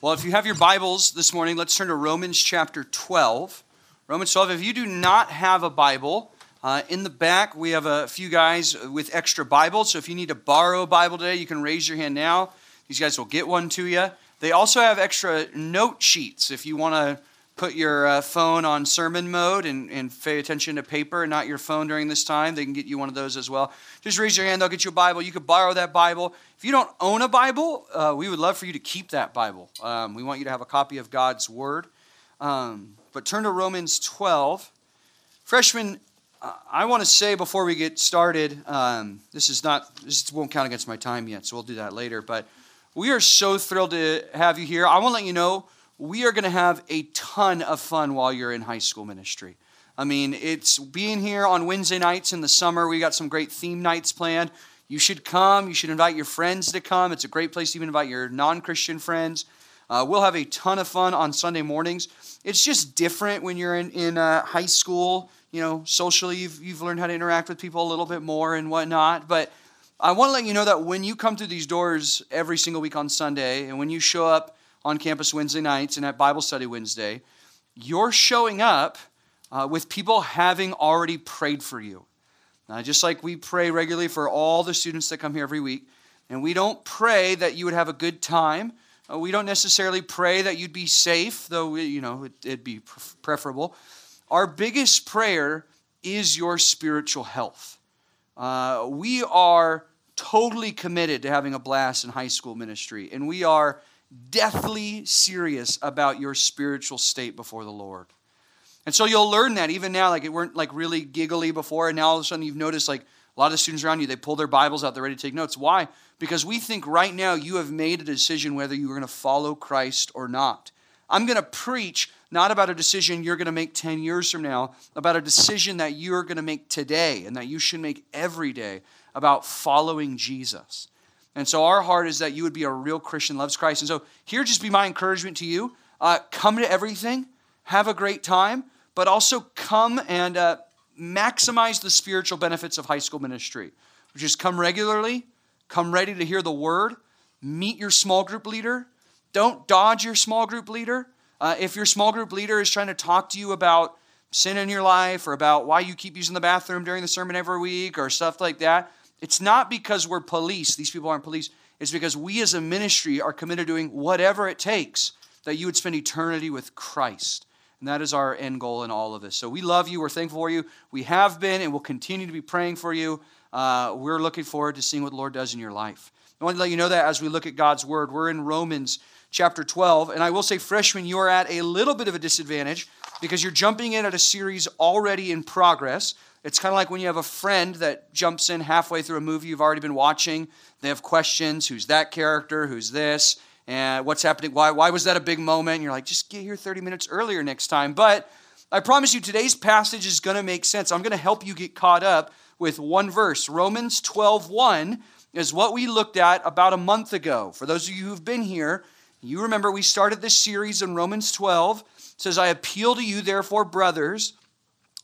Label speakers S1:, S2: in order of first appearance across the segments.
S1: Well, if you have your Bibles this morning, let's turn to Romans chapter 12. Romans 12. If you do not have a Bible, uh, in the back we have a few guys with extra Bibles. So if you need to borrow a Bible today, you can raise your hand now. These guys will get one to you. They also have extra note sheets if you want to put your uh, phone on sermon mode and, and pay attention to paper and not your phone during this time. They can get you one of those as well. Just raise your hand, they'll get you a Bible. You could borrow that Bible. If you don't own a Bible, uh, we would love for you to keep that Bible. Um, we want you to have a copy of God's Word. Um, but turn to Romans 12. Freshmen, I want to say before we get started, um, this is not, this won't count against my time yet, so we'll do that later. But we are so thrilled to have you here. I want to let you know we are going to have a ton of fun while you're in high school ministry. I mean, it's being here on Wednesday nights in the summer. We got some great theme nights planned. You should come. You should invite your friends to come. It's a great place to even invite your non Christian friends. Uh, we'll have a ton of fun on Sunday mornings. It's just different when you're in, in uh, high school. You know, socially, you've, you've learned how to interact with people a little bit more and whatnot. But I want to let you know that when you come through these doors every single week on Sunday, and when you show up on campus Wednesday nights and at Bible study Wednesday, you're showing up uh, with people having already prayed for you. Now, just like we pray regularly for all the students that come here every week, and we don't pray that you would have a good time. Uh, we don't necessarily pray that you'd be safe, though you know it, would be preferable. Our biggest prayer is your spiritual health. Uh, we are totally committed to having a blast in high school ministry, and we are deathly serious about your spiritual state before the Lord. And so you'll learn that even now, like it weren't like really giggly before, and now all of a sudden you've noticed like a lot of students around you, they pull their Bibles out, they're ready to take notes. Why? Because we think right now you have made a decision whether you are going to follow Christ or not. I'm going to preach not about a decision you're going to make 10 years from now, about a decision that you're going to make today and that you should make every day about following Jesus. And so our heart is that you would be a real Christian, loves Christ. And so here just be my encouragement to you. Uh, come to everything, have a great time, but also come and uh, maximize the spiritual benefits of high school ministry. Which is come regularly, come ready to hear the word, meet your small group leader. Don't dodge your small group leader. Uh, if your small group leader is trying to talk to you about sin in your life or about why you keep using the bathroom during the sermon every week or stuff like that, it's not because we're police, these people aren't police. It's because we as a ministry are committed to doing whatever it takes that you would spend eternity with Christ. And that is our end goal in all of this. So we love you. We're thankful for you. We have been and will continue to be praying for you. Uh, we're looking forward to seeing what the Lord does in your life. I want to let you know that as we look at God's word, we're in Romans chapter 12. And I will say, freshmen, you are at a little bit of a disadvantage because you're jumping in at a series already in progress. It's kind of like when you have a friend that jumps in halfway through a movie you've already been watching. They have questions who's that character? Who's this? And what's happening? Why, why was that a big moment? And you're like, just get here 30 minutes earlier next time. But I promise you, today's passage is going to make sense. I'm going to help you get caught up with one verse. Romans 12 1 is what we looked at about a month ago. For those of you who've been here, you remember we started this series in Romans 12. It says, I appeal to you, therefore, brothers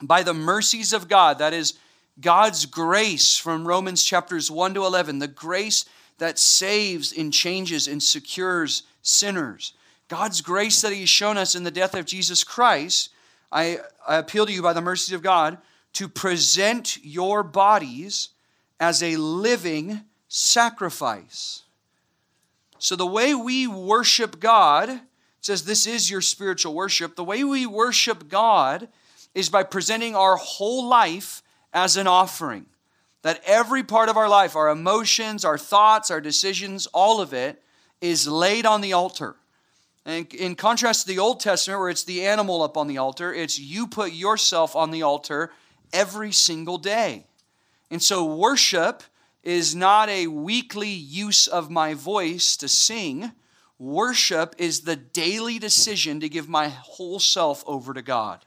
S1: by the mercies of God. That is God's grace from Romans chapters 1 to 11, the grace that saves and changes and secures sinners. God's grace that He has shown us in the death of Jesus Christ. I, I appeal to you by the mercies of God to present your bodies as a living sacrifice. So, the way we worship God says this is your spiritual worship. The way we worship God is by presenting our whole life as an offering. That every part of our life, our emotions, our thoughts, our decisions, all of it is laid on the altar. And in contrast to the Old Testament, where it's the animal up on the altar, it's you put yourself on the altar every single day. And so worship is not a weekly use of my voice to sing. Worship is the daily decision to give my whole self over to God.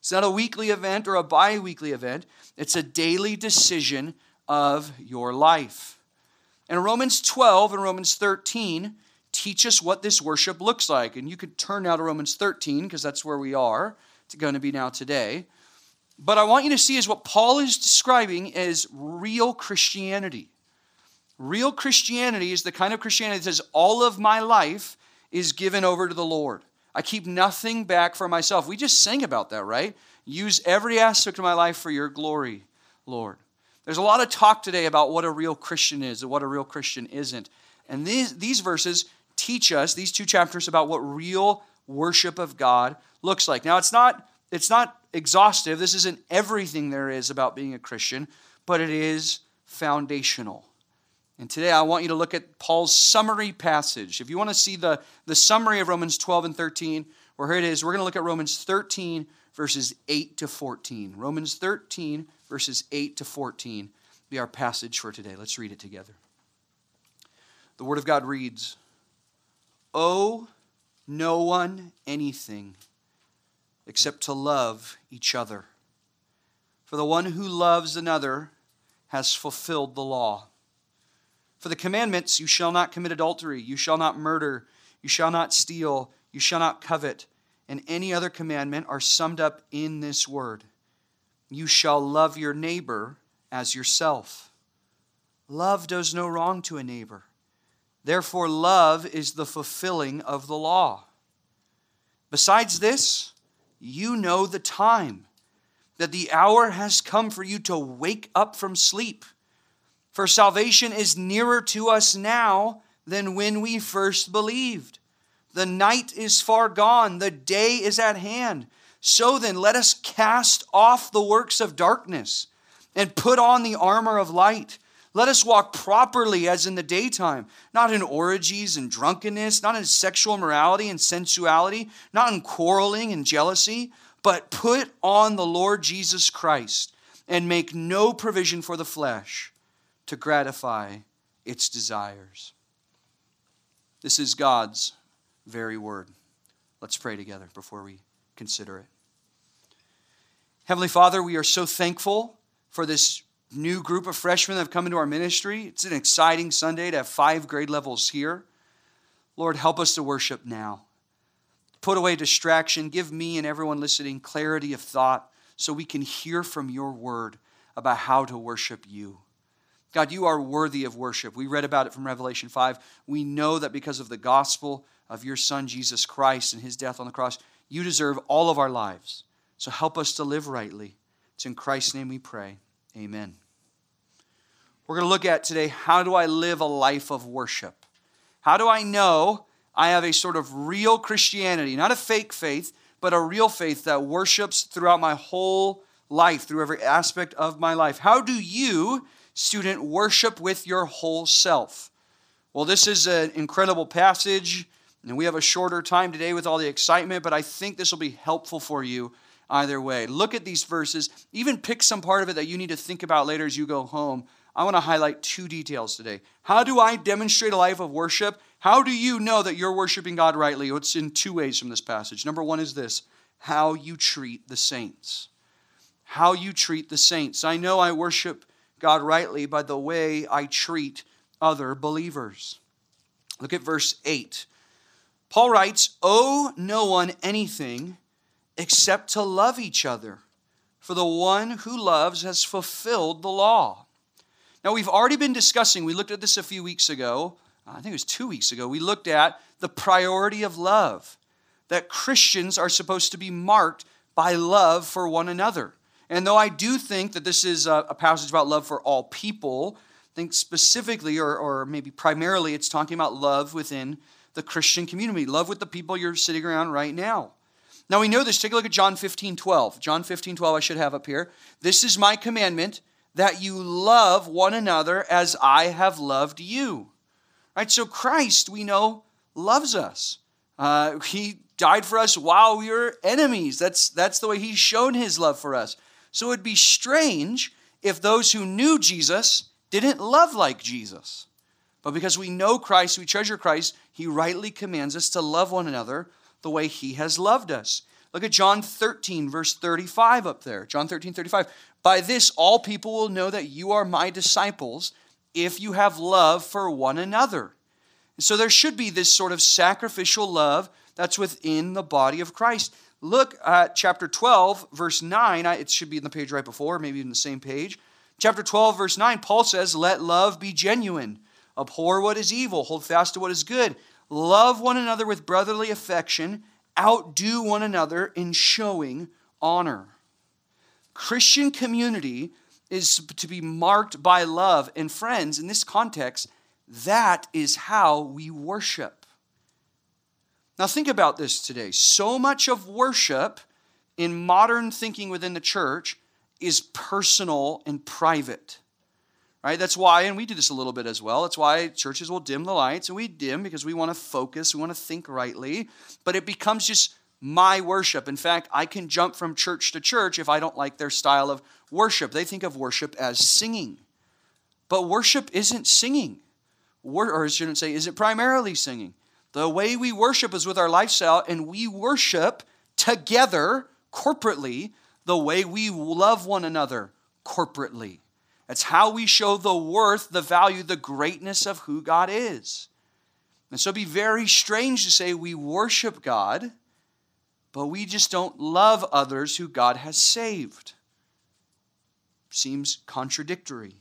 S1: It's not a weekly event or a bi weekly event, it's a daily decision of your life. And Romans 12 and Romans 13 teach us what this worship looks like. And you could turn now to Romans 13 because that's where we are. It's going to be now today. But I want you to see is what Paul is describing as real Christianity. Real Christianity is the kind of Christianity that says, all of my life is given over to the Lord. I keep nothing back for myself. We just sing about that, right? Use every aspect of my life for your glory, Lord. There's a lot of talk today about what a real Christian is and what a real Christian isn't. And these, these verses teach us, these two chapters, about what real worship of God looks like. Now, it's not, it's not exhaustive. This isn't everything there is about being a Christian, but it is foundational. And today I want you to look at Paul's summary passage. If you want to see the, the summary of Romans 12 and 13, well, here it is. We're going to look at Romans 13, verses 8 to 14. Romans 13, verses 8 to 14 be our passage for today. Let's read it together. The Word of God reads Owe no one anything except to love each other. For the one who loves another has fulfilled the law. For the commandments, you shall not commit adultery, you shall not murder, you shall not steal, you shall not covet, and any other commandment are summed up in this word You shall love your neighbor as yourself. Love does no wrong to a neighbor. Therefore, love is the fulfilling of the law. Besides this, you know the time, that the hour has come for you to wake up from sleep. For salvation is nearer to us now than when we first believed. The night is far gone, the day is at hand. So then, let us cast off the works of darkness and put on the armor of light. Let us walk properly as in the daytime, not in orgies and drunkenness, not in sexual morality and sensuality, not in quarreling and jealousy, but put on the Lord Jesus Christ and make no provision for the flesh to gratify its desires. This is God's very word. Let's pray together before we consider it. Heavenly Father, we are so thankful for this new group of freshmen that have come into our ministry. It's an exciting Sunday to have five grade levels here. Lord, help us to worship now. Put away distraction. Give me and everyone listening clarity of thought so we can hear from your word about how to worship you. God, you are worthy of worship. We read about it from Revelation 5. We know that because of the gospel of your Son, Jesus Christ, and his death on the cross, you deserve all of our lives. So help us to live rightly. It's in Christ's name we pray. Amen. We're going to look at today how do I live a life of worship? How do I know I have a sort of real Christianity, not a fake faith, but a real faith that worships throughout my whole life, through every aspect of my life? How do you student, worship with your whole self. Well, this is an incredible passage, and we have a shorter time today with all the excitement, but I think this will be helpful for you either way. Look at these verses, even pick some part of it that you need to think about later as you go home. I want to highlight two details today. How do I demonstrate a life of worship? How do you know that you're worshiping God rightly? It's in two ways from this passage. Number one is this how you treat the saints. How you treat the saints. I know I worship God rightly by the way I treat other believers. Look at verse 8. Paul writes, Owe no one anything except to love each other, for the one who loves has fulfilled the law. Now, we've already been discussing, we looked at this a few weeks ago, I think it was two weeks ago, we looked at the priority of love, that Christians are supposed to be marked by love for one another. And though I do think that this is a, passage about love for all people, I think specifically, or, or maybe primarily, it's talking about love within the Christian community, love with the people you're sitting around right now. Now we know this. Take a look at John 15, 12. John 15, 12, I should have up here. This is my commandment that you love one another as I have loved you. Right? So Christ, we know, loves us. Uh, he died for us while we were enemies. That's, that's the way he's shown his love for us. So it would be strange if those who knew Jesus didn't love like Jesus. But because we know Christ, we treasure Christ, he rightly commands us to love one another the way he has loved us. Look at John 13, verse 35 up there. John 13, 35. By this, all people will know that you are my disciples if you have love for one another. And so there should be this sort of sacrificial love that's within the body of Christ. Look at chapter 12, verse 9. It should be in the page right before, maybe in the same page. Chapter 12, verse 9, Paul says, Let love be genuine. Abhor what is evil. Hold fast to what is good. Love one another with brotherly affection, outdo one another in showing honor. Christian community is to be marked by love. And friends, in this context, that is how we worship. Now, think about this today. So much of worship in modern thinking within the church is personal and private. Right? That's why, and we do this a little bit as well. That's why churches will dim the lights, and we dim because we want to focus, we want to think rightly. But it becomes just my worship. In fact, I can jump from church to church if I don't like their style of worship. They think of worship as singing. But worship isn't singing. Or I shouldn't say, is it primarily singing? The way we worship is with our lifestyle, and we worship together corporately the way we love one another corporately. That's how we show the worth, the value, the greatness of who God is. And so it'd be very strange to say we worship God but we just don't love others who God has saved. Seems contradictory.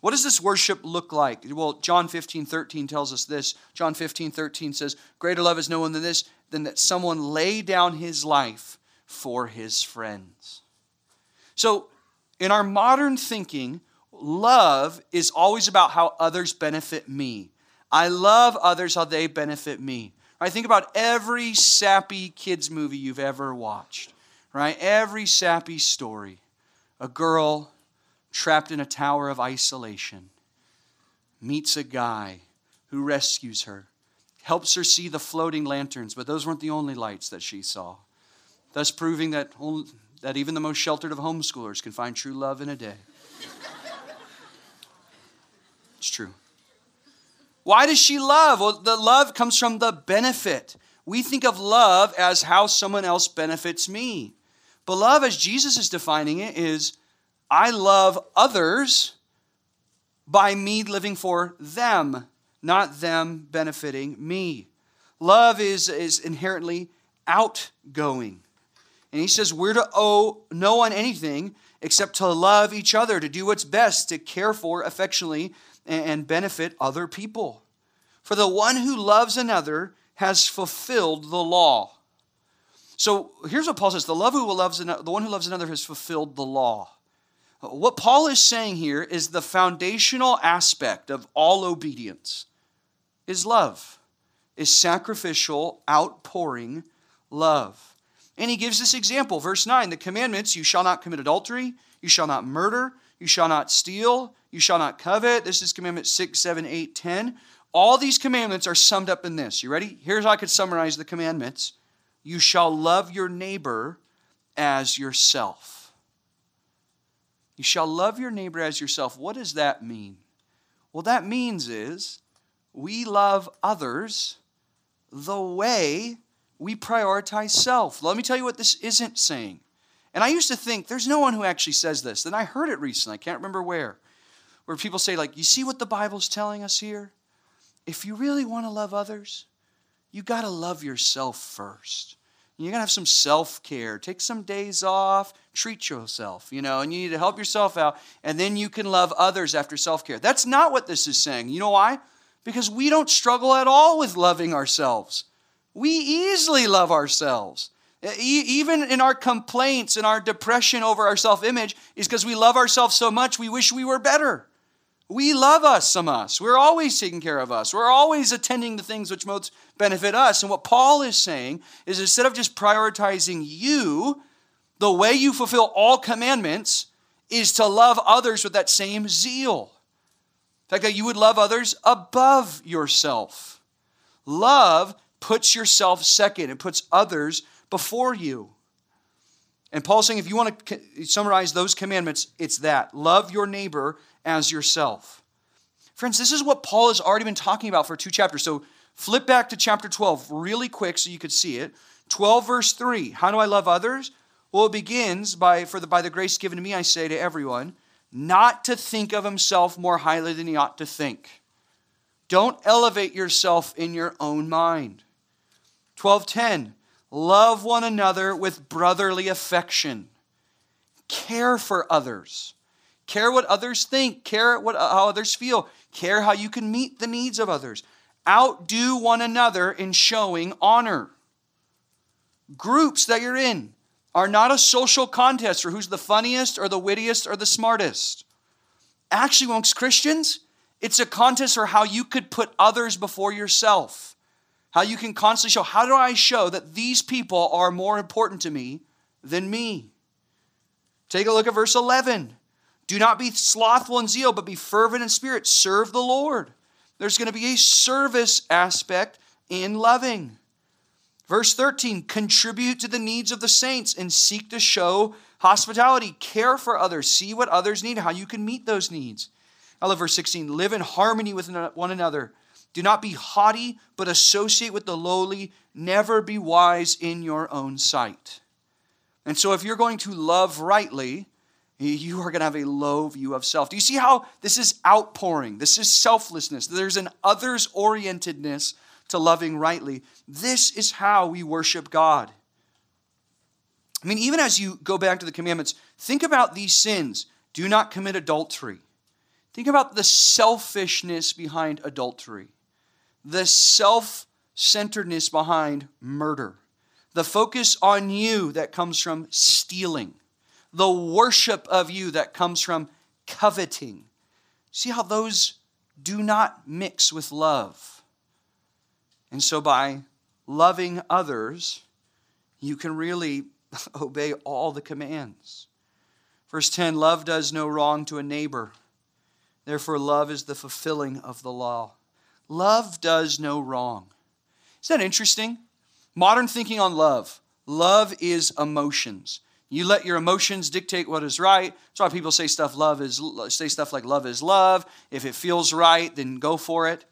S1: What does this worship look like? Well, John 15, 13 tells us this. John 15, 13 says, Greater love is no one than this, than that someone lay down his life for his friends. So, in our modern thinking, love is always about how others benefit me. I love others how they benefit me. I Think about every sappy kids movie you've ever watched. Right? Every sappy story. A girl trapped in a tower of isolation meets a guy who rescues her, helps her see the floating lanterns, but those weren't the only lights that she saw. Thus proving that, that even the most sheltered of homeschoolers can find true love in a day. it's true. Why does she love? Well, the love comes from the benefit. We think of love as how someone else benefits me. But love, as Jesus is defining it, is I love others by me living for them, not them benefiting me. Love is, is inherently outgoing. And he says we're to owe no one anything except to love each other, to do what's best, to care for affectionately and benefit other people. For the one who loves another has fulfilled the law. So here's what Paul says the, love who loves the one who loves another has fulfilled the law. What Paul is saying here is the foundational aspect of all obedience is love, is sacrificial, outpouring love. And he gives this example, verse 9 the commandments you shall not commit adultery, you shall not murder, you shall not steal, you shall not covet. This is commandment 6, 7, 8, 10. All these commandments are summed up in this. You ready? Here's how I could summarize the commandments You shall love your neighbor as yourself. You shall love your neighbor as yourself. What does that mean? Well, that means is we love others the way we prioritize self. Let me tell you what this isn't saying. And I used to think there's no one who actually says this. Then I heard it recently. I can't remember where where people say, like, you see what the Bible's telling us here? If you really want to love others, you got to love yourself first. You got to have some self care. Take some days off, treat yourself, you know, and you need to help yourself out, and then you can love others after self care. That's not what this is saying. You know why? Because we don't struggle at all with loving ourselves. We easily love ourselves. Even in our complaints and our depression over our self image, is because we love ourselves so much we wish we were better. We love us some us. We're always taking care of us. We're always attending to things which most benefit us. And what Paul is saying is instead of just prioritizing you, the way you fulfill all commandments is to love others with that same zeal. In fact, that you would love others above yourself. Love puts yourself second, it puts others before you. And Paul's saying if you want to summarize those commandments, it's that love your neighbor as yourself. Friends, this is what Paul has already been talking about for two chapters. So flip back to chapter 12 really quick so you could see it. 12, verse 3. How do I love others? Well, it begins by, for the, by the grace given to me, I say to everyone, not to think of himself more highly than he ought to think. Don't elevate yourself in your own mind. 12:10 Love one another with brotherly affection. Care for others. Care what others think. Care what, uh, how others feel. Care how you can meet the needs of others. outdo one another in showing honor. Groups that you're in are not a social contest for who's the funniest or the wittiest or the smartest. Actually, amongst Christians, it's a contest for how you could put others before yourself. How you can constantly show, how do I show that these people are more important to me than me? Take a look at verse 11. Do not be slothful in zeal, but be fervent in spirit. Serve the Lord. There's going to be a service aspect in loving. Verse 13 contribute to the needs of the saints and seek to show hospitality. Care for others. See what others need, how you can meet those needs. I love verse 16. Live in harmony with one another. Do not be haughty, but associate with the lowly. Never be wise in your own sight. And so, if you're going to love rightly, you are going to have a low view of self. Do you see how this is outpouring? This is selflessness. There's an others orientedness to loving rightly. This is how we worship God. I mean, even as you go back to the commandments, think about these sins. Do not commit adultery. Think about the selfishness behind adultery, the self centeredness behind murder, the focus on you that comes from stealing, the worship of you that comes from coveting. See how those do not mix with love. And so, by loving others, you can really obey all the commands. Verse 10 Love does no wrong to a neighbor. Therefore, love is the fulfilling of the law. Love does no wrong. Isn't that interesting? Modern thinking on love. Love is emotions. You let your emotions dictate what is right. That's why people say stuff love is say stuff like love is love. If it feels right, then go for it.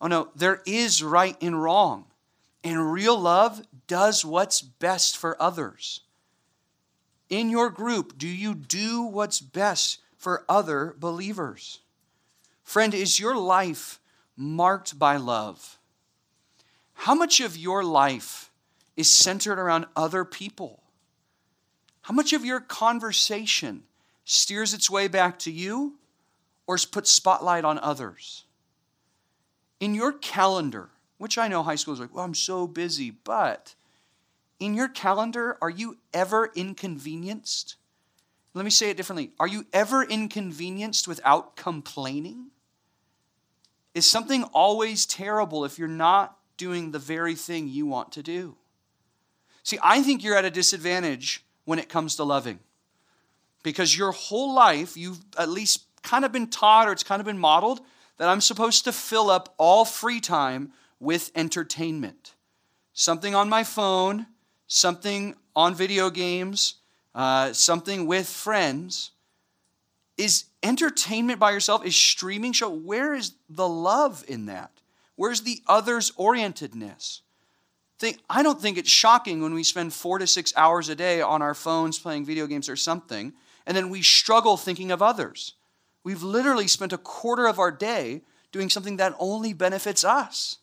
S1: Oh no, there is right and wrong. And real love does what's best for others. In your group, do you do what's best for other believers? Friend, is your life marked by love? How much of your life is centered around other people? How much of your conversation steers its way back to you or is put spotlight on others? In your calendar, which I know high school is like, well, I'm so busy, but in your calendar, are you ever inconvenienced? Let me say it differently. Are you ever inconvenienced without complaining? Is something always terrible if you're not doing the very thing you want to do? See, I think you're at a disadvantage when it comes to loving because your whole life you've at least kind of been taught or it's kind of been modeled that I'm supposed to fill up all free time with entertainment. Something on my phone, something on video games, uh, something with friends. Is entertainment by yourself, is streaming show, where is the love in that? Where's the others orientedness? Think, I don't think it's shocking when we spend four to six hours a day on our phones playing video games or something, and then we struggle thinking of others. We've literally spent a quarter of our day doing something that only benefits us.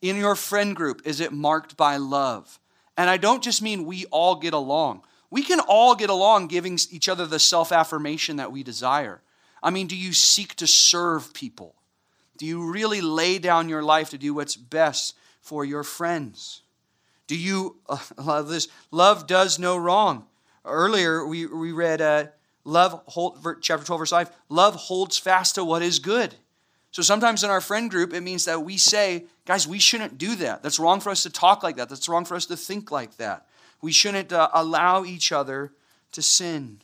S1: In your friend group, is it marked by love? And I don't just mean we all get along. We can all get along giving each other the self affirmation that we desire. I mean, do you seek to serve people? Do you really lay down your life to do what's best for your friends? Do you uh, love this? Love does no wrong. Earlier, we, we read uh, love, hold, chapter 12, verse 5 love holds fast to what is good. So sometimes in our friend group, it means that we say, guys, we shouldn't do that. That's wrong for us to talk like that. That's wrong for us to think like that. We shouldn't uh, allow each other to sin.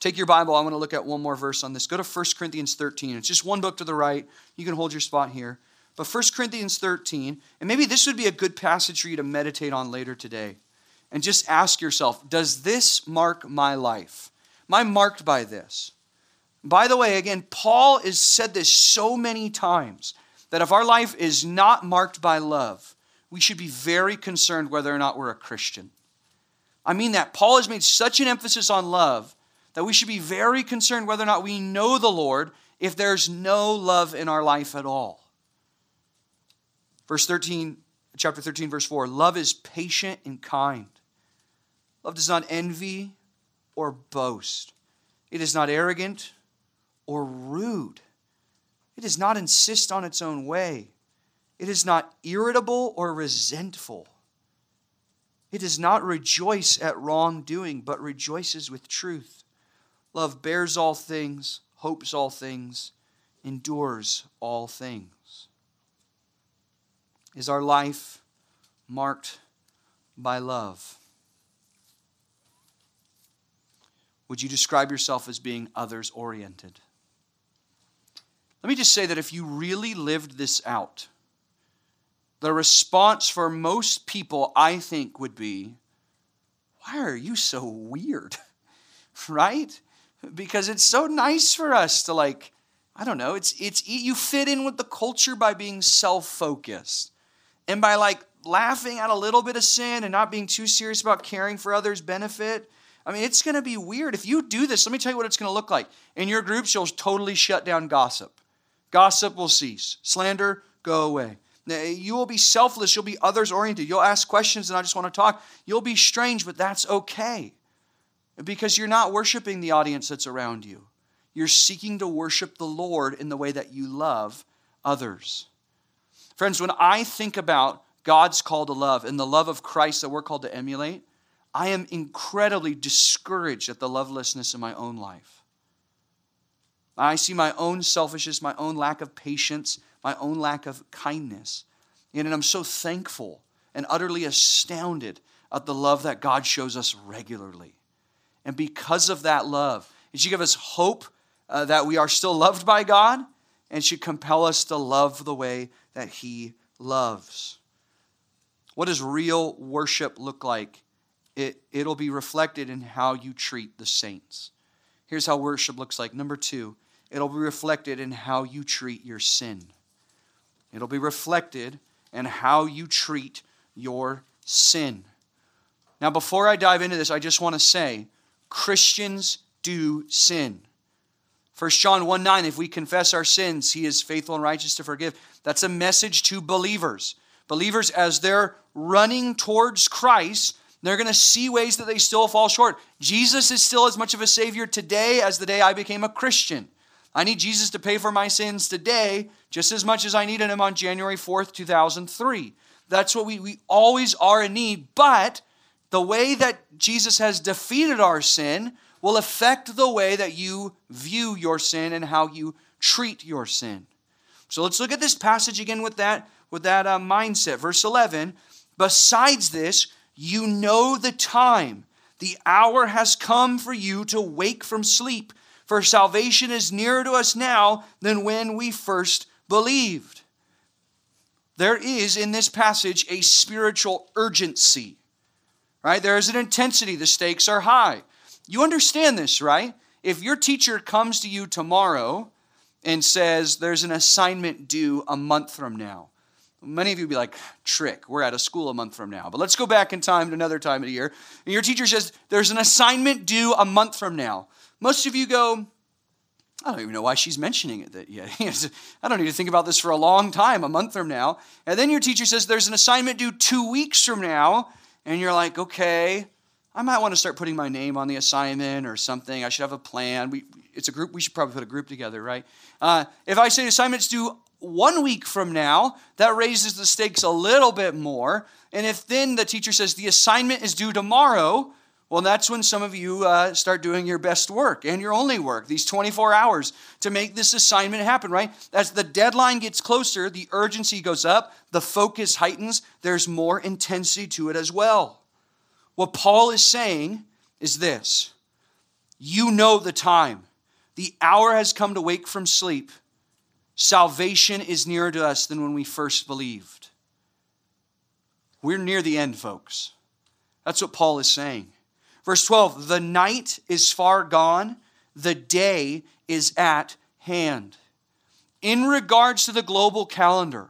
S1: Take your Bible. I want to look at one more verse on this. Go to 1 Corinthians 13. It's just one book to the right. You can hold your spot here. But 1 Corinthians 13, and maybe this would be a good passage for you to meditate on later today. And just ask yourself Does this mark my life? Am I marked by this? By the way, again, Paul has said this so many times that if our life is not marked by love, we should be very concerned whether or not we're a Christian. I mean that. Paul has made such an emphasis on love that we should be very concerned whether or not we know the Lord if there's no love in our life at all. Verse 13, chapter 13, verse 4 love is patient and kind. Love does not envy or boast, it is not arrogant or rude. It does not insist on its own way. It is not irritable or resentful. It does not rejoice at wrongdoing, but rejoices with truth. Love bears all things, hopes all things, endures all things. Is our life marked by love? Would you describe yourself as being others oriented? Let me just say that if you really lived this out, the response for most people, I think, would be, Why are you so weird? right? Because it's so nice for us to, like, I don't know, it's, it's, you fit in with the culture by being self focused and by, like, laughing at a little bit of sin and not being too serious about caring for others' benefit. I mean, it's going to be weird. If you do this, let me tell you what it's going to look like. In your groups, you'll totally shut down gossip. Gossip will cease. Slander, go away. You will be selfless. You'll be others oriented. You'll ask questions and I just want to talk. You'll be strange, but that's okay because you're not worshiping the audience that's around you. You're seeking to worship the Lord in the way that you love others. Friends, when I think about God's call to love and the love of Christ that we're called to emulate, I am incredibly discouraged at the lovelessness in my own life. I see my own selfishness, my own lack of patience, my own lack of kindness. And I'm so thankful and utterly astounded at the love that God shows us regularly. And because of that love, it should give us hope uh, that we are still loved by God and should compel us to love the way that He loves. What does real worship look like? It, it'll be reflected in how you treat the saints. Here's how worship looks like. Number two, it'll be reflected in how you treat your sin. It'll be reflected in how you treat your sin. Now, before I dive into this, I just want to say Christians do sin. 1 John 1 9, if we confess our sins, he is faithful and righteous to forgive. That's a message to believers. Believers, as they're running towards Christ, they're going to see ways that they still fall short. Jesus is still as much of a Savior today as the day I became a Christian. I need Jesus to pay for my sins today just as much as I needed him on January 4th, 2003. That's what we, we always are in need. But the way that Jesus has defeated our sin will affect the way that you view your sin and how you treat your sin. So let's look at this passage again with that, with that uh, mindset. Verse 11 Besides this, you know the time. The hour has come for you to wake from sleep for salvation is nearer to us now than when we first believed. There is in this passage a spiritual urgency, right? There is an intensity. The stakes are high. You understand this, right? If your teacher comes to you tomorrow and says there's an assignment due a month from now, Many of you be like, trick, we're at a school a month from now. But let's go back in time to another time of the year. And your teacher says, there's an assignment due a month from now. Most of you go, I don't even know why she's mentioning it that yet. I don't need to think about this for a long time, a month from now. And then your teacher says there's an assignment due two weeks from now, and you're like, okay, I might want to start putting my name on the assignment or something. I should have a plan. We, it's a group. We should probably put a group together, right? Uh, if I say assignments due one week from now, that raises the stakes a little bit more. And if then the teacher says the assignment is due tomorrow, well, that's when some of you uh, start doing your best work and your only work, these 24 hours to make this assignment happen, right? As the deadline gets closer, the urgency goes up, the focus heightens, there's more intensity to it as well. What Paul is saying is this you know the time, the hour has come to wake from sleep. Salvation is nearer to us than when we first believed. We're near the end, folks. That's what Paul is saying. Verse 12 The night is far gone, the day is at hand. In regards to the global calendar,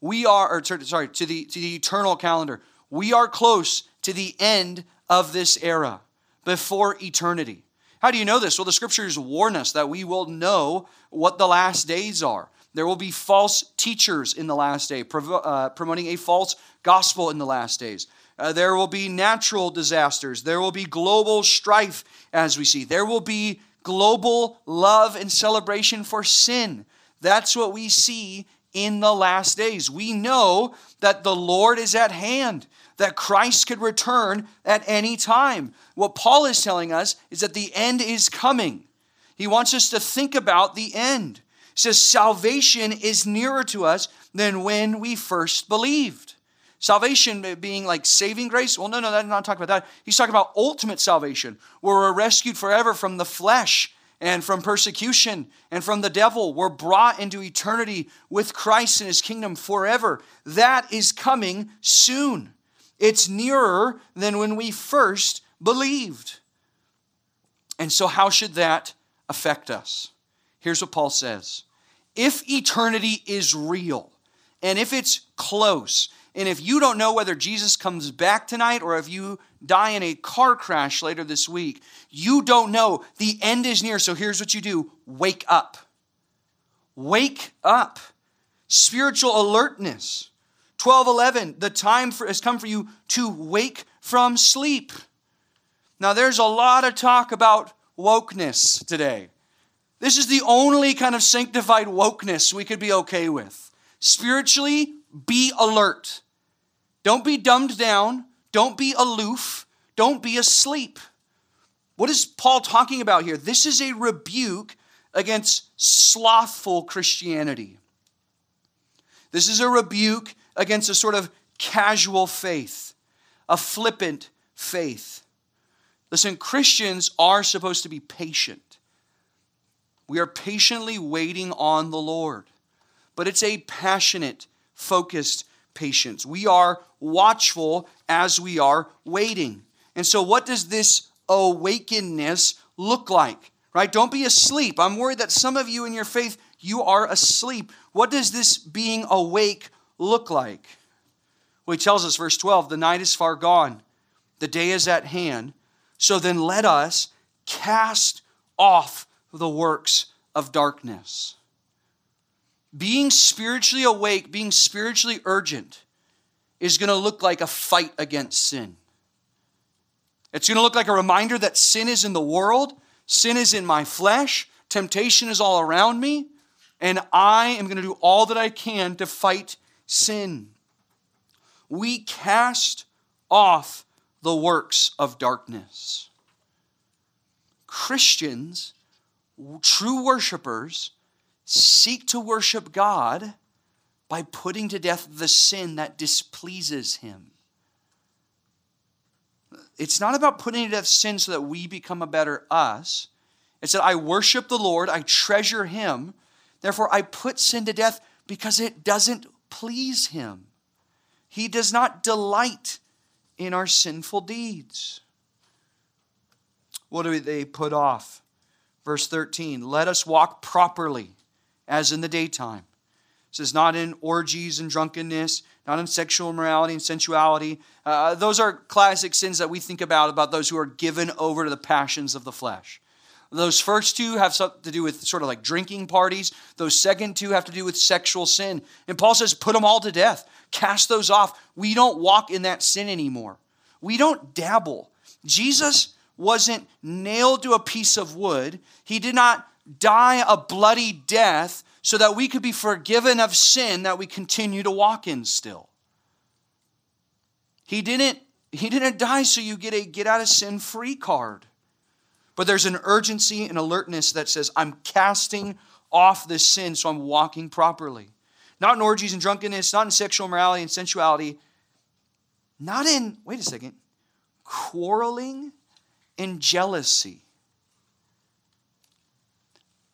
S1: we are, or sorry, to the, to the eternal calendar, we are close to the end of this era before eternity. How do you know this? Well, the scriptures warn us that we will know what the last days are. There will be false teachers in the last day, uh, promoting a false gospel in the last days. Uh, there will be natural disasters. There will be global strife, as we see. There will be global love and celebration for sin. That's what we see in the last days. We know that the Lord is at hand, that Christ could return at any time. What Paul is telling us is that the end is coming. He wants us to think about the end. He says salvation is nearer to us than when we first believed. Salvation being like saving grace? Well, no, no, that's not talking about that. He's talking about ultimate salvation, where we're rescued forever from the flesh and from persecution and from the devil. We're brought into eternity with Christ and his kingdom forever. That is coming soon. It's nearer than when we first believed. And so, how should that affect us? Here's what Paul says If eternity is real, and if it's close, and if you don't know whether Jesus comes back tonight or if you die in a car crash later this week, you don't know. The end is near. So here's what you do wake up. Wake up. Spiritual alertness. 1211, the time for, has come for you to wake from sleep. Now, there's a lot of talk about wokeness today. This is the only kind of sanctified wokeness we could be okay with. Spiritually, be alert. Don't be dumbed down. Don't be aloof. Don't be asleep. What is Paul talking about here? This is a rebuke against slothful Christianity. This is a rebuke against a sort of casual faith, a flippant faith. Listen, Christians are supposed to be patient. We are patiently waiting on the Lord, but it's a passionate, focused patience. We are watchful as we are waiting. And so, what does this awakenness look like? Right? Don't be asleep. I'm worried that some of you in your faith, you are asleep. What does this being awake look like? Well, he tells us, verse 12, the night is far gone, the day is at hand. So then let us cast off the works of darkness being spiritually awake, being spiritually urgent, is going to look like a fight against sin. It's going to look like a reminder that sin is in the world, sin is in my flesh, temptation is all around me, and I am going to do all that I can to fight sin. We cast off the works of darkness. Christians, true worshipers, seek to worship God by putting to death the sin that displeases Him. It's not about putting to death sin so that we become a better us. It's that I worship the Lord, I treasure Him, therefore I put sin to death because it doesn't please Him. He does not delight in our sinful deeds. What do they put off? Verse 13 Let us walk properly as in the daytime. It says, not in orgies and drunkenness, not in sexual immorality and sensuality. Uh, those are classic sins that we think about, about those who are given over to the passions of the flesh. Those first two have something to do with sort of like drinking parties. Those second two have to do with sexual sin. And Paul says, put them all to death, cast those off. We don't walk in that sin anymore. We don't dabble. Jesus wasn't nailed to a piece of wood, he did not die a bloody death so that we could be forgiven of sin that we continue to walk in still. He didn't, he didn't die so you get a get out of sin free card. But there's an urgency and alertness that says, I'm casting off this sin so I'm walking properly. Not in orgies and drunkenness, not in sexual morality and sensuality, not in, wait a second, quarreling and jealousy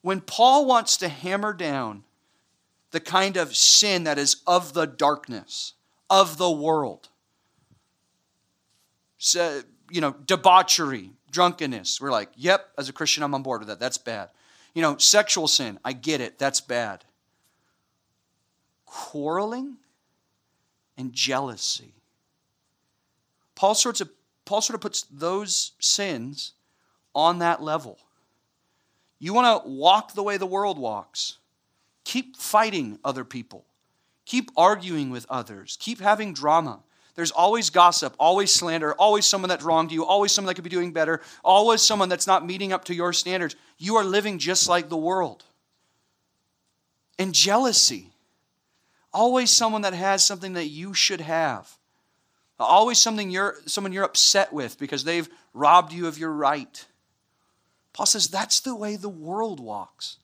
S1: when Paul wants to hammer down the kind of sin that is of the darkness, of the world, so, you know, debauchery, drunkenness, we're like, yep, as a Christian, I'm on board with that. That's bad. You know, sexual sin, I get it. That's bad. Quarreling and jealousy. Paul sorts of Paul sort of puts those sins on that level. You want to walk the way the world walks. Keep fighting other people. Keep arguing with others. Keep having drama. There's always gossip, always slander, always someone that's wronged you, always someone that could be doing better, always someone that's not meeting up to your standards. You are living just like the world. and jealousy. Always someone that has something that you should have. Always something you're, someone you're upset with because they've robbed you of your right. Paul says that's the way the world walks.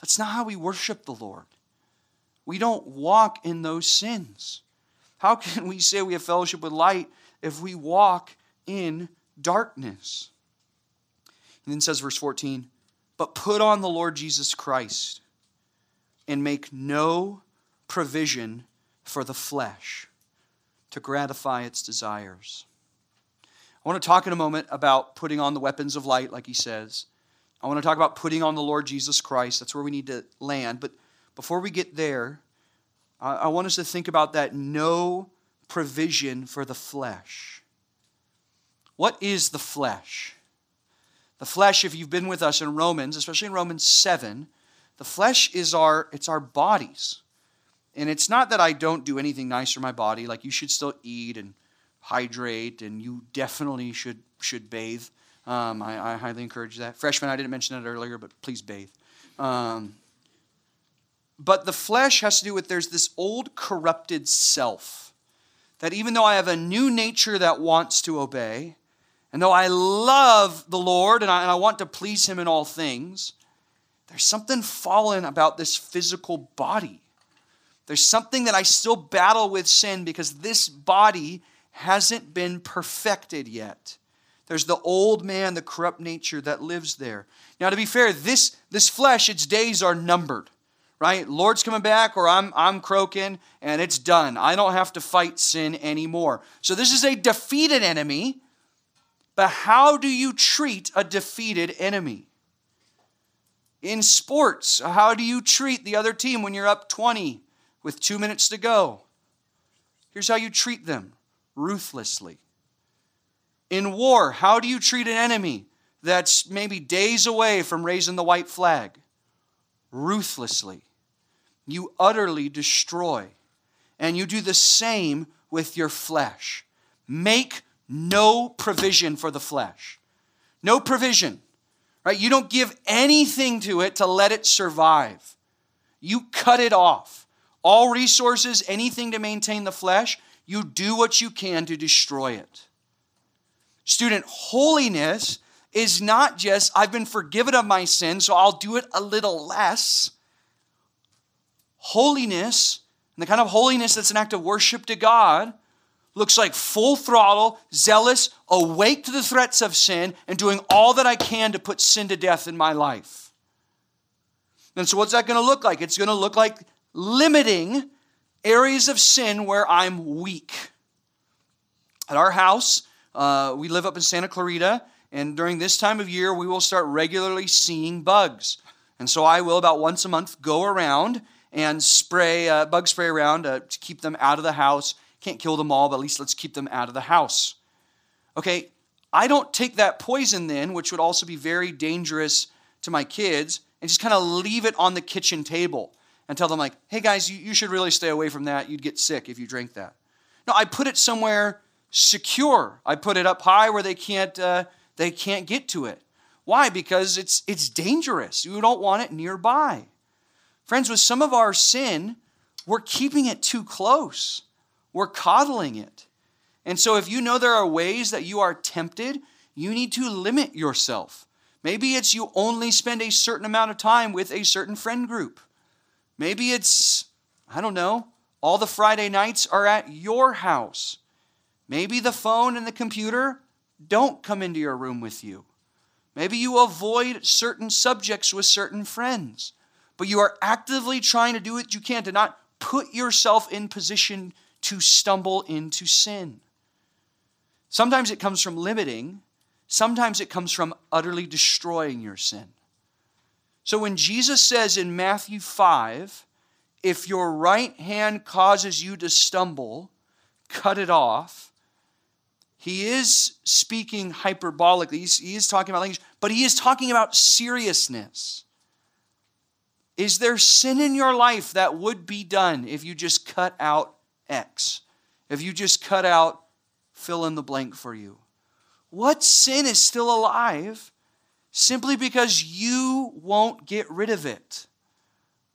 S1: That's not how we worship the Lord. We don't walk in those sins. How can we say we have fellowship with light if we walk in darkness? And then says, verse 14, but put on the Lord Jesus Christ and make no provision for the flesh to gratify its desires. I want to talk in a moment about putting on the weapons of light, like he says. I want to talk about putting on the Lord Jesus Christ. That's where we need to land. But before we get there, I want us to think about that no provision for the flesh. What is the flesh? The flesh, if you've been with us in Romans, especially in Romans 7, the flesh is our it's our bodies. And it's not that I don't do anything nice for my body. Like you should still eat and hydrate, and you definitely should should bathe. Um, I, I, highly encourage that. Freshmen, I didn't mention that earlier, but please bathe. Um, but the flesh has to do with there's this old corrupted self that even though I have a new nature that wants to obey, and though I love the Lord and I, and I want to please Him in all things, there's something fallen about this physical body. There's something that I still battle with sin because this body hasn't been perfected yet. There's the old man, the corrupt nature that lives there. Now, to be fair, this, this flesh, its days are numbered, right? Lord's coming back, or I'm, I'm croaking, and it's done. I don't have to fight sin anymore. So, this is a defeated enemy, but how do you treat a defeated enemy? In sports, how do you treat the other team when you're up 20 with two minutes to go. Here's how you treat them ruthlessly. In war, how do you treat an enemy that's maybe days away from raising the white flag? Ruthlessly. You utterly destroy. And you do the same with your flesh. Make no provision for the flesh. No provision. Right? You don't give anything to it to let it survive. You cut it off all resources, anything to maintain the flesh, you do what you can to destroy it. Student, holiness is not just, I've been forgiven of my sin, so I'll do it a little less. Holiness, and the kind of holiness that's an act of worship to God, looks like full throttle, zealous, awake to the threats of sin, and doing all that I can to put sin to death in my life. And so, what's that going to look like? It's going to look like limiting areas of sin where I'm weak. At our house, uh, we live up in Santa Clarita, and during this time of year, we will start regularly seeing bugs. And so I will, about once a month, go around and spray, uh, bug spray around uh, to keep them out of the house. Can't kill them all, but at least let's keep them out of the house. Okay, I don't take that poison then, which would also be very dangerous to my kids, and just kind of leave it on the kitchen table and tell them, like, hey guys, you, you should really stay away from that. You'd get sick if you drink that. No, I put it somewhere secure. I put it up high where they can't, uh, they can't get to it. Why? Because it's, it's dangerous. You don't want it nearby. Friends, with some of our sin, we're keeping it too close. We're coddling it. And so, if you know there are ways that you are tempted, you need to limit yourself. Maybe it's you only spend a certain amount of time with a certain friend group. Maybe it's, I don't know, all the Friday nights are at your house. Maybe the phone and the computer don't come into your room with you. Maybe you avoid certain subjects with certain friends, but you are actively trying to do what you can to not put yourself in position to stumble into sin. Sometimes it comes from limiting, sometimes it comes from utterly destroying your sin. So when Jesus says in Matthew 5, if your right hand causes you to stumble, cut it off, he is speaking hyperbolically. He's, he is talking about language, but he is talking about seriousness. Is there sin in your life that would be done if you just cut out X? If you just cut out fill in the blank for you? What sin is still alive simply because you won't get rid of it.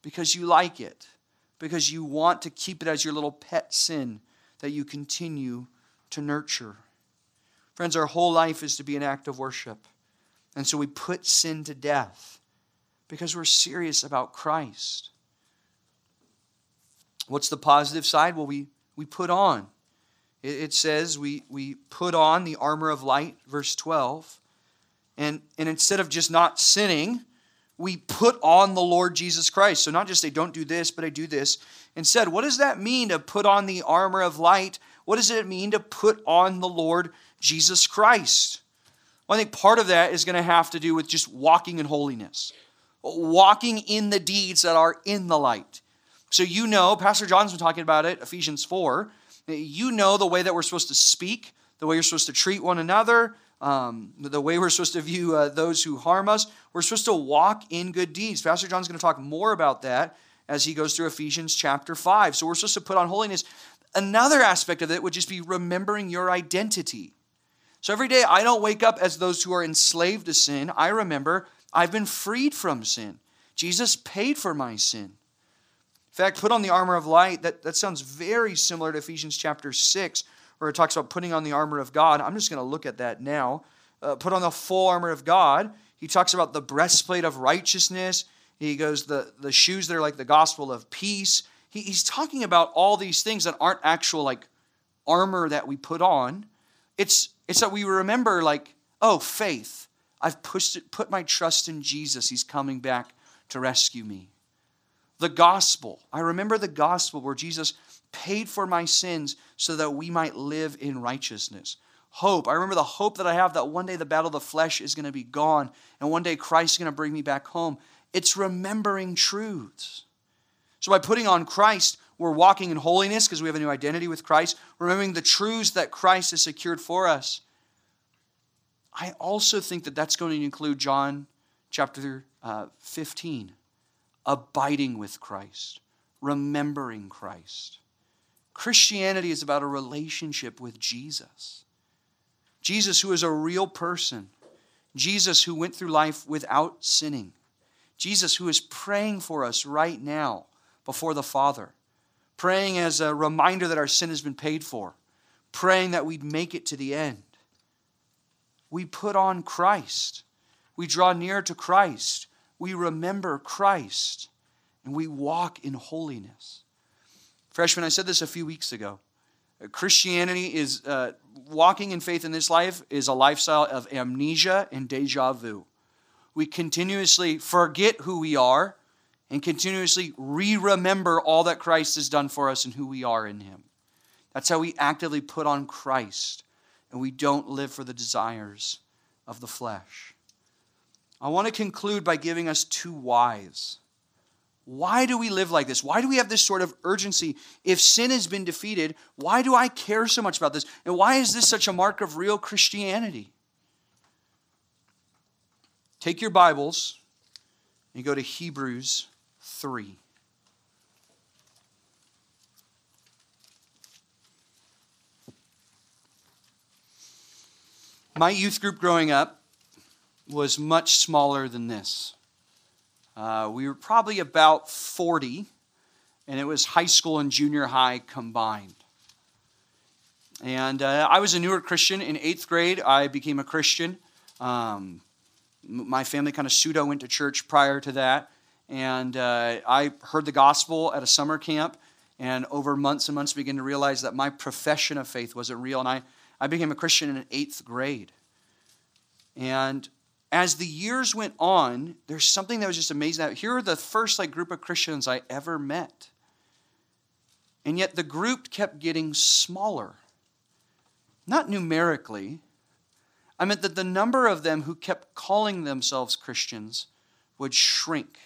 S1: because you like it, because you want to keep it as your little pet sin that you continue to nurture. Friends, our whole life is to be an act of worship. And so we put sin to death because we're serious about Christ. What's the positive side? Well, we, we put on. It, it says we, we put on the armor of light, verse 12. And, and instead of just not sinning, we put on the Lord Jesus Christ. So not just say, don't do this, but I do this. Instead, what does that mean to put on the armor of light? What does it mean to put on the Lord Jesus Christ? Well, I think part of that is going to have to do with just walking in holiness, walking in the deeds that are in the light. So you know, Pastor John's been talking about it, Ephesians 4. You know the way that we're supposed to speak, the way you're supposed to treat one another, um, the way we're supposed to view uh, those who harm us. We're supposed to walk in good deeds. Pastor John's going to talk more about that as he goes through Ephesians chapter 5. So we're supposed to put on holiness. Another aspect of it would just be remembering your identity. So every day I don't wake up as those who are enslaved to sin. I remember I've been freed from sin. Jesus paid for my sin. In fact, put on the armor of light. That, that sounds very similar to Ephesians chapter 6, where it talks about putting on the armor of God. I'm just going to look at that now. Uh, put on the full armor of God. He talks about the breastplate of righteousness. He goes, the, the shoes that are like the gospel of peace. He, he's talking about all these things that aren't actual like armor that we put on. It's, it's that we remember, like, oh, faith. I've pushed it, put my trust in Jesus. He's coming back to rescue me. The gospel. I remember the gospel where Jesus paid for my sins so that we might live in righteousness. Hope. I remember the hope that I have that one day the battle of the flesh is going to be gone and one day Christ is going to bring me back home. It's remembering truths. So by putting on Christ, we're walking in holiness because we have a new identity with Christ, remembering the truths that Christ has secured for us. I also think that that's going to include John chapter uh, 15, abiding with Christ, remembering Christ. Christianity is about a relationship with Jesus. Jesus, who is a real person. Jesus, who went through life without sinning. Jesus, who is praying for us right now before the Father. Praying as a reminder that our sin has been paid for. Praying that we'd make it to the end. We put on Christ. We draw near to Christ. We remember Christ. And we walk in holiness. Freshman, I said this a few weeks ago. Christianity is uh, walking in faith in this life is a lifestyle of amnesia and deja vu. We continuously forget who we are and continuously re remember all that Christ has done for us and who we are in Him. That's how we actively put on Christ and we don't live for the desires of the flesh. I want to conclude by giving us two whys why do we live like this? Why do we have this sort of urgency? If sin has been defeated, why do I care so much about this? And why is this such a mark of real Christianity? Take your Bibles and go to Hebrews 3. My youth group growing up was much smaller than this. Uh, we were probably about 40, and it was high school and junior high combined. And uh, I was a newer Christian. In eighth grade, I became a Christian. Um, my family kind of pseudo went to church prior to that. And uh, I heard the gospel at a summer camp, and over months and months began to realize that my profession of faith wasn't real. And I, I became a Christian in eighth grade. And as the years went on, there's something that was just amazing. Here are the first like group of Christians I ever met. And yet the group kept getting smaller. Not numerically. I meant that the number of them who kept calling themselves Christians would shrink.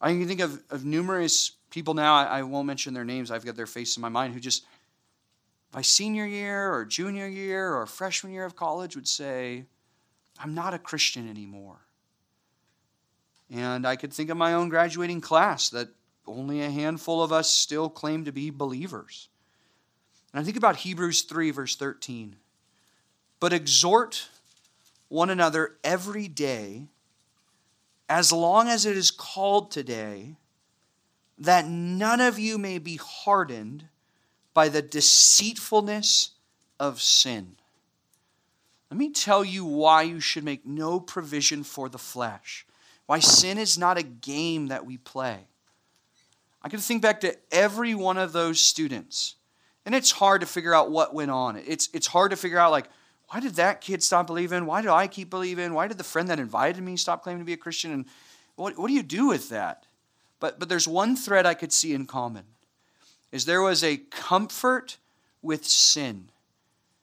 S1: I can think of, of numerous people now, I, I won't mention their names, I've got their face in my mind, who just by senior year or junior year or freshman year of college would say, I'm not a Christian anymore. And I could think of my own graduating class that only a handful of us still claim to be believers. And I think about Hebrews 3, verse 13. But exhort one another every day, as long as it is called today, that none of you may be hardened by the deceitfulness of sin. Let me tell you why you should make no provision for the flesh. Why sin is not a game that we play. I can think back to every one of those students, and it's hard to figure out what went on. It's, it's hard to figure out, like, why did that kid stop believing? Why did I keep believing? Why did the friend that invited me stop claiming to be a Christian? And what, what do you do with that? But, but there's one thread I could see in common is there was a comfort with sin.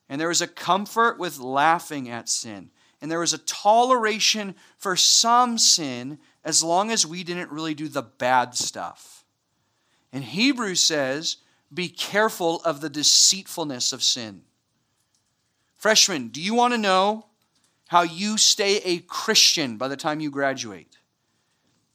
S1: And there was a comfort with laughing at sin. And there was a toleration for some sin as long as we didn't really do the bad stuff. And Hebrews says, be careful of the deceitfulness of sin. Freshmen, do you want to know how you stay a Christian by the time you graduate?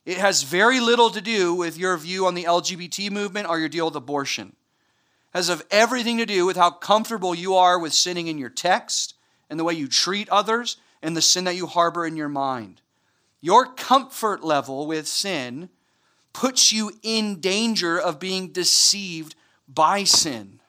S1: It has very little to do with your view on the LGBT movement or your deal with abortion. It has of everything to do with how comfortable you are with sinning in your text and the way you treat others and the sin that you harbor in your mind. Your comfort level with sin puts you in danger of being deceived by sin.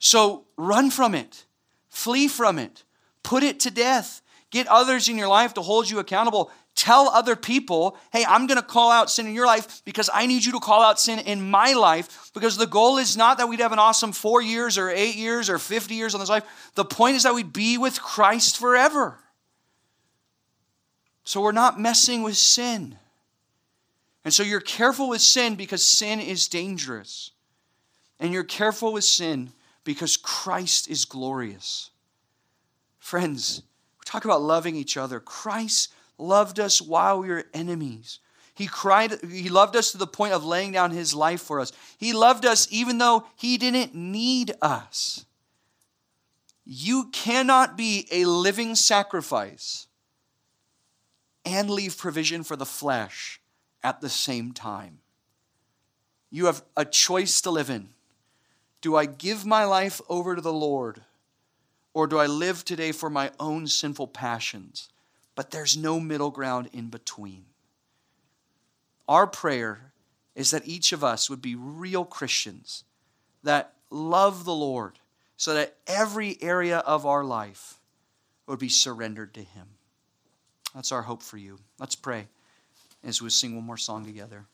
S1: So run from it, flee from it, put it to death. Get others in your life to hold you accountable. Tell other people, hey, I'm going to call out sin in your life because I need you to call out sin in my life. Because the goal is not that we'd have an awesome four years or eight years or 50 years on this life. The point is that we'd be with Christ forever. So we're not messing with sin. And so you're careful with sin because sin is dangerous. And you're careful with sin because Christ is glorious. Friends, we talk about loving each other. Christ loved us while we were enemies. He cried, he loved us to the point of laying down his life for us. He loved us even though he didn't need us. You cannot be a living sacrifice and leave provision for the flesh at the same time. You have a choice to live in. Do I give my life over to the Lord, or do I live today for my own sinful passions? but there's no middle ground in between. Our prayer is that each of us would be real Christians that love the Lord so that every area of our life would be surrendered to Him. That's our hope for you. Let's pray as we sing one more song together.